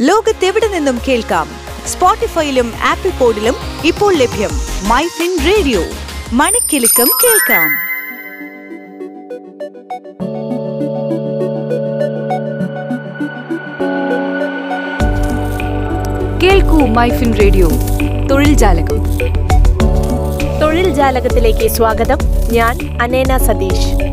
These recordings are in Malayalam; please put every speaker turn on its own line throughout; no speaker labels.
ലോകത്തെവിടെ നിന്നും കേൾക്കാം? സ്പോട്ടിഫൈയിലും ആപ്പിൾ പോഡിലും ഇപ്പോൾ ലഭ്യം മൈ ഫിൻ റേഡിയോ. മണിക്കെലക്കം കേൾക്കാം.
കേൾക്കൂ മൈഫിൻ റേഡിയോ. തൊഴിൽ ജാലകം.
തൊഴിൽ ജാലകത്തിലേക്ക് സ്വാഗതം. ഞാൻ അനേന സതീഷ്.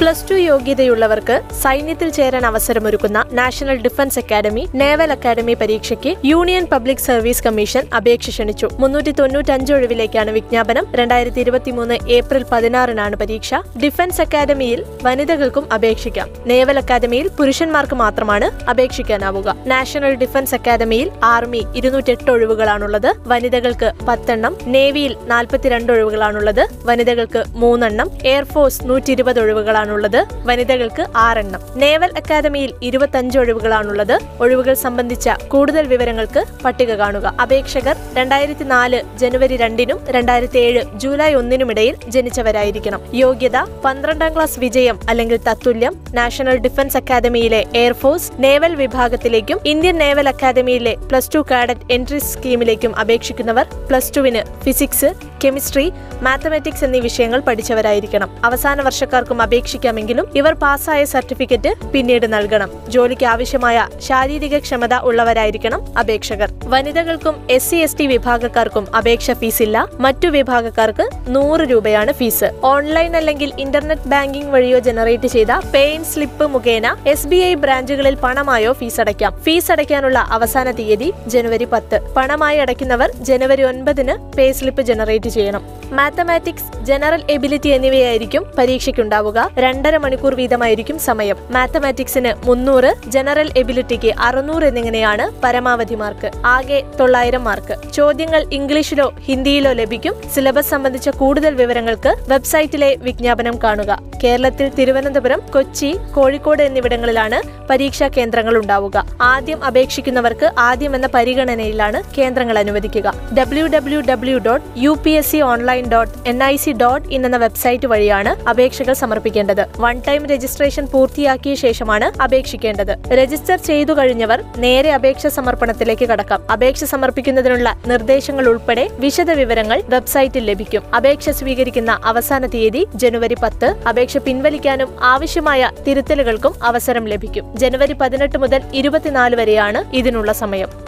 പ്ലസ് ടു യോഗ്യതയുള്ളവർക്ക് സൈന്യത്തിൽ ചേരാൻ അവസരമൊരുക്കുന്ന National Defence Academy Naval Academy പരീക്ഷയ്ക്ക് യൂണിയൻ പബ്ലിക് സർവീസ് കമ്മീഷൻ അപേക്ഷ ക്ഷണിച്ചു. മുന്നൂറ്റി തൊണ്ണൂറ്റഞ്ച് ഒഴിവിലേക്കാണ് വിജ്ഞാപനം. രണ്ടായിരത്തി ഇരുപത്തിമൂന്ന് ഏപ്രിൽ പതിനാറിനാണ് പരീക്ഷ. ഡിഫൻസ് അക്കാദമിയിൽ വനിതകൾക്കും അപേക്ഷിക്കാം. നേവൽ അക്കാദമിയിൽ പുരുഷന്മാർക്ക് മാത്രമാണ് അപേക്ഷിക്കാനാവുക. നാഷണൽ ഡിഫൻസ് അക്കാദമിയിൽ ആർമി ഇരുന്നൂറ്റെട്ട് ഒഴിവുകളാണുള്ളത്. വനിതകൾക്ക് പത്തെണ്ണം. നേവിയിൽ നാൽപ്പത്തിരണ്ട് ഒഴിവുകളാണുള്ളത്. വനിതകൾക്ക് മൂന്നെണ്ണം. എയർഫോഴ്സ് നൂറ്റി ഇരുപത് ഒഴിവുകളാണുള്ളത് വനിതകൾക്ക് ആറെണ്ണം. നേവൽ അക്കാദമിയിൽ ഇരുപത്തഞ്ച് ഒഴിവുകളാണുള്ളത്. ഒഴിവുകൾ സംബന്ധിച്ച കൂടുതൽ വിവരങ്ങൾക്ക് പട്ടിക കാണുക. അപേക്ഷകർ രണ്ടായിരത്തി നാല് ജനുവരി രണ്ടിനും രണ്ടായിരത്തി ഏഴ് ജൂലൈ ഒന്നിനുമിടയിൽ ജനിച്ചവരായിരിക്കണം. യോഗ്യത പന്ത്രണ്ടാം ക്ലാസ് വിജയം അല്ലെങ്കിൽ തത്തുല്യം നാഷണൽ ഡിഫൻസ് അക്കാദമിയിലെ എയർഫോഴ്സ് നേവൽ വിഭാഗത്തിലേക്കും ഇന്ത്യൻ നേവൽ അക്കാദമിയിലെ പ്ലസ് ടു കാഡറ്റ് എൻട്രി സ്കീമിലേക്കും അപേക്ഷിക്കുന്നവർ പ്ലസ് ടുവിന് ഫിസിക്സ് കെമിസ്ട്രി മാത്തമാറ്റിക്സ് എന്നീ വിഷയങ്ങൾ പഠിച്ചവരായിരിക്കണം. അവസാന വർഷക്കാർക്കും അപേക്ഷിക്കാമെങ്കിലും ഇവർ പാസ്സായ സർട്ടിഫിക്കറ്റ് പിന്നീട് നൽകണം. ജോലിക്ക് ആവശ്യമായ ശാരീരിക ക്ഷമത ഉള്ളവരായിരിക്കണം അപേക്ഷകർ. വനിതകൾക്കും എസ് സി എസ് ടി വിഭാഗക്കാർക്കും അപേക്ഷ ഫീസ് ഇല്ല മറ്റു വിഭാഗക്കാർക്ക് നൂറ് രൂപയാണ് ഫീസ്. ഓൺലൈൻ അല്ലെങ്കിൽ ഇന്റർനെറ്റ് ബാങ്കിംഗ് വഴിയോ ജനറേറ്റ് ചെയ്ത പേയിൻ സ്ലിപ്പ് മുഖേന എസ് ബി ഐ ബ്രാഞ്ചുകളിൽ പണമായോ ഫീസ് അടയ്ക്കാം ഫീസ് അടയ്ക്കാനുള്ള അവസാന തീയതി ജനുവരി പത്ത്. പണമായി അടയ്ക്കുന്നവർ ജനുവരി ഒൻപതിന് പേ സ്ലിപ്പ് ജനറേറ്റ് ചെയ്യണം. മാത്തമാറ്റിക്സ് ജനറൽ എബിലിറ്റി എന്നിവയായിരിക്കും പരീക്ഷയ്ക്കുണ്ടാവുക. രണ്ടര മണിക്കൂർ വീതമായിരിക്കും സമയം. മാത്തമാറ്റിക്സിന് മുന്നൂറ് ജനറൽ എബിലിറ്റിക്ക് അറുന്നൂറ് എന്നിങ്ങനെയാണ് പരമാവധി മാർക്ക് ആകെ തൊള്ളായിരം മാർക്ക് ചോദ്യങ്ങൾ ഇംഗ്ലീഷിലോ ഹിന്ദിയിലോ ലഭിക്കും. സിലബസ് സംബന്ധിച്ച കൂടുതൽ വിവരങ്ങൾക്ക് വെബ്സൈറ്റിലെ വിജ്ഞാപനം കാണുക. കേരളത്തിൽ തിരുവനന്തപുരം കൊച്ചി കോഴിക്കോട് എന്നിവിടങ്ങളിലാണ് പരീക്ഷാ കേന്ദ്രങ്ങൾ ഉണ്ടാവുക. ആദ്യം അപേക്ഷിക്കുന്നവർക്ക് ആദ്യം എന്ന പരിഗണനയിലാണ് കേന്ദ്രങ്ങൾ അനുവദിക്കുക. W W W dot U P S C online dot N I C dot in എന്ന വെബ്സൈറ്റ് വഴിയാണ് അപേക്ഷകൾ സമർപ്പിക്കേണ്ടത്. വൺ ടൈം രജിസ്ട്രേഷൻ പൂർത്തിയാക്കിയ ശേഷമാണ് അപേക്ഷിക്കേണ്ടത്. രജിസ്റ്റർ ചെയ്തു കഴിഞ്ഞവർ നേരെ അപേക്ഷ സമർപ്പണത്തിലേക്ക് കടക്കാം. അപേക്ഷ സമർപ്പിക്കുന്നതിനുള്ള നിർദ്ദേശങ്ങൾ ഉൾപ്പെടെ വിശദ വിവരങ്ങൾ വെബ്സൈറ്റിൽ ലഭിക്കും. അപേക്ഷ സ്വീകരിക്കുന്ന അവസാന തീയതി ജനുവരി പത്ത്. അപേക്ഷ പിൻവലിക്കാനും ആവശ്യമായ തിരുത്തലുകൾക്കും അവസരം ലഭിക്കും. ജനുവരി പതിനെട്ട് മുതൽ ഇരുപത്തിനാല് വരെയാണ് ഇതിനുള്ള സമയം.